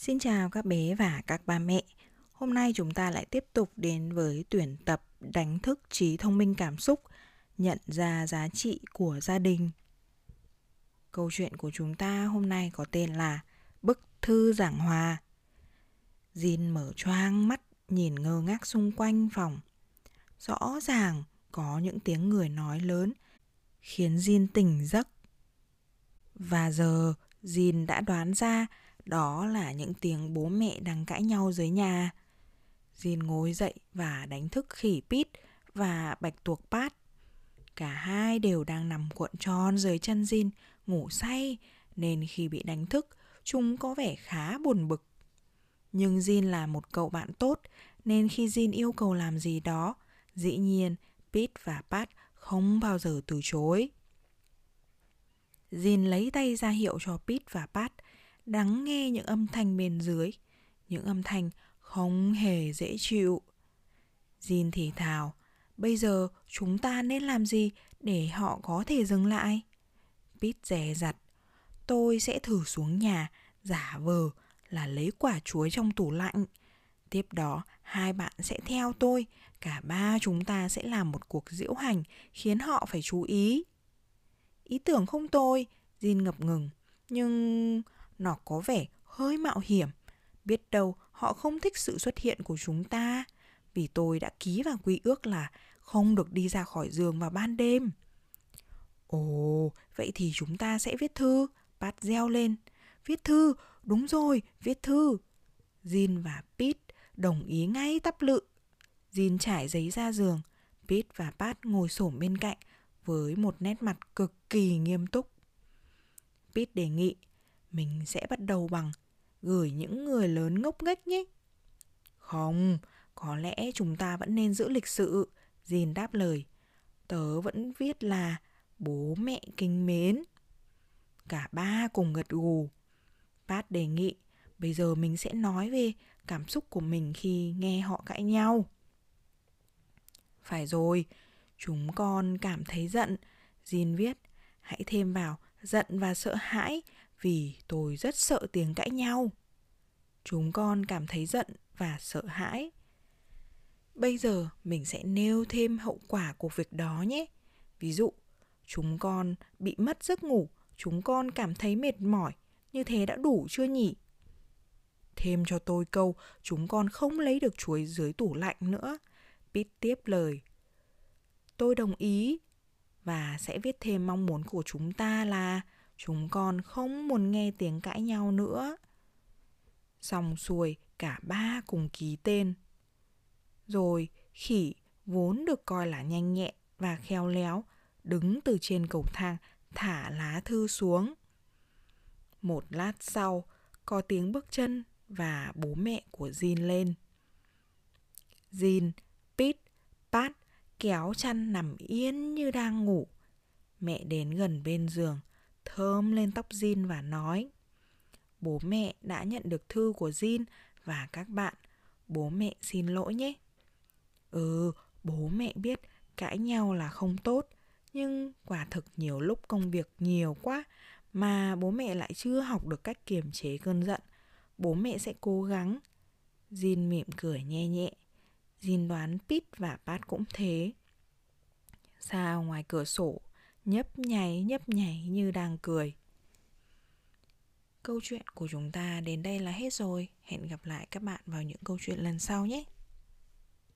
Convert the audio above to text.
Xin chào các bé và các ba mẹ. Hôm nay chúng ta lại tiếp tục đến với tuyển tập đánh thức trí thông minh cảm xúc, nhận ra giá trị của gia đình. Câu chuyện của chúng ta hôm nay có tên là Bức thư giảng hòa. Jin mở choang mắt nhìn ngơ ngác xung quanh phòng. Rõ ràng có những tiếng người nói lớn khiến Jin tỉnh giấc. Và giờ Jin đã đoán ra đó là những tiếng bố mẹ đang cãi nhau dưới nhà. Jin ngồi dậy và đánh thức khỉ Pít và bạch tuộc Pat. Cả hai đều đang nằm cuộn tròn dưới chân Jin, ngủ say, nên khi bị đánh thức, chúng có vẻ khá buồn bực. Nhưng Jin là một cậu bạn tốt, nên khi Jin yêu cầu làm gì đó, dĩ nhiên Pete và Pat không bao giờ từ chối. Jin lấy tay ra hiệu cho Pete và Pat lắng nghe những âm thanh bên dưới, những âm thanh không hề dễ chịu. Jin thì thào, bây giờ chúng ta nên làm gì để họ có thể dừng lại? Pete dè dặt, tôi sẽ thử xuống nhà, giả vờ là lấy quả chuối trong tủ lạnh. Tiếp đó, hai bạn sẽ theo tôi, cả ba chúng ta sẽ làm một cuộc diễu hành khiến họ phải chú ý. Ý tưởng không tôi, Jin ngập ngừng, nhưng nó có vẻ hơi mạo hiểm. Biết đâu họ không thích sự xuất hiện của chúng ta, vì tôi đã ký vào quy ước là không được đi ra khỏi giường vào ban đêm. Ồ, vậy thì chúng ta sẽ viết thư, Pat reo lên. Viết thư, đúng rồi, viết thư. Jin và Pete đồng ý ngay tắp lự. Jin trải giấy ra giường, Pete và Pat ngồi xổm bên cạnh với một nét mặt cực kỳ nghiêm túc. Pete đề nghị mình sẽ bắt đầu bằng gửi những người lớn ngốc nghếch nhé. Không, có lẽ chúng ta vẫn nên giữ lịch sự, Jin đáp lời. Tớ vẫn viết là bố mẹ kính mến. Cả ba cùng gật gù. Pat đề nghị, bây giờ mình sẽ nói về cảm xúc của mình khi nghe họ cãi nhau. Phải rồi, chúng con cảm thấy giận. Jin viết, hãy thêm vào giận và sợ hãi vì tôi rất sợ tiếng cãi nhau. Chúng con cảm thấy giận và sợ hãi. Bây giờ mình sẽ nêu thêm hậu quả của việc đó nhé. Ví dụ, chúng con bị mất giấc ngủ, chúng con cảm thấy mệt mỏi, như thế đã đủ chưa nhỉ? Thêm cho tôi câu, chúng con không lấy được chuối dưới tủ lạnh nữa. Pít tiếp lời. Tôi đồng ý và sẽ viết thêm mong muốn của chúng ta là chúng con không muốn nghe tiếng cãi nhau nữa. Xong xuôi, cả ba cùng ký tên. Rồi, khỉ vốn được coi là nhanh nhẹn và khéo léo, đứng từ trên cầu thang thả lá thư xuống. Một lát sau, có tiếng bước chân và bố mẹ của Jin lên. Jin, Pete, Pat kéo chăn nằm yên như đang ngủ. Mẹ đến gần bên giường, thơm lên tóc Jin và nói Bố mẹ đã nhận được thư của Jin và các bạn. Bố mẹ xin lỗi nhé. Ừ, bố mẹ biết cãi nhau là không tốt, nhưng quả thực nhiều lúc công việc nhiều quá mà bố mẹ lại chưa học được cách kiềm chế cơn giận. Bố mẹ sẽ cố gắng. Jin mỉm cười nhẹ nhẹ. Jin đoán Pete và Pat cũng thế. Sao ngoài cửa sổ, nhấp nháy nhấp nháy như đang cười. Câu chuyện của chúng ta đến đây là hết rồi. Hẹn gặp lại các bạn vào những câu chuyện lần sau nhé.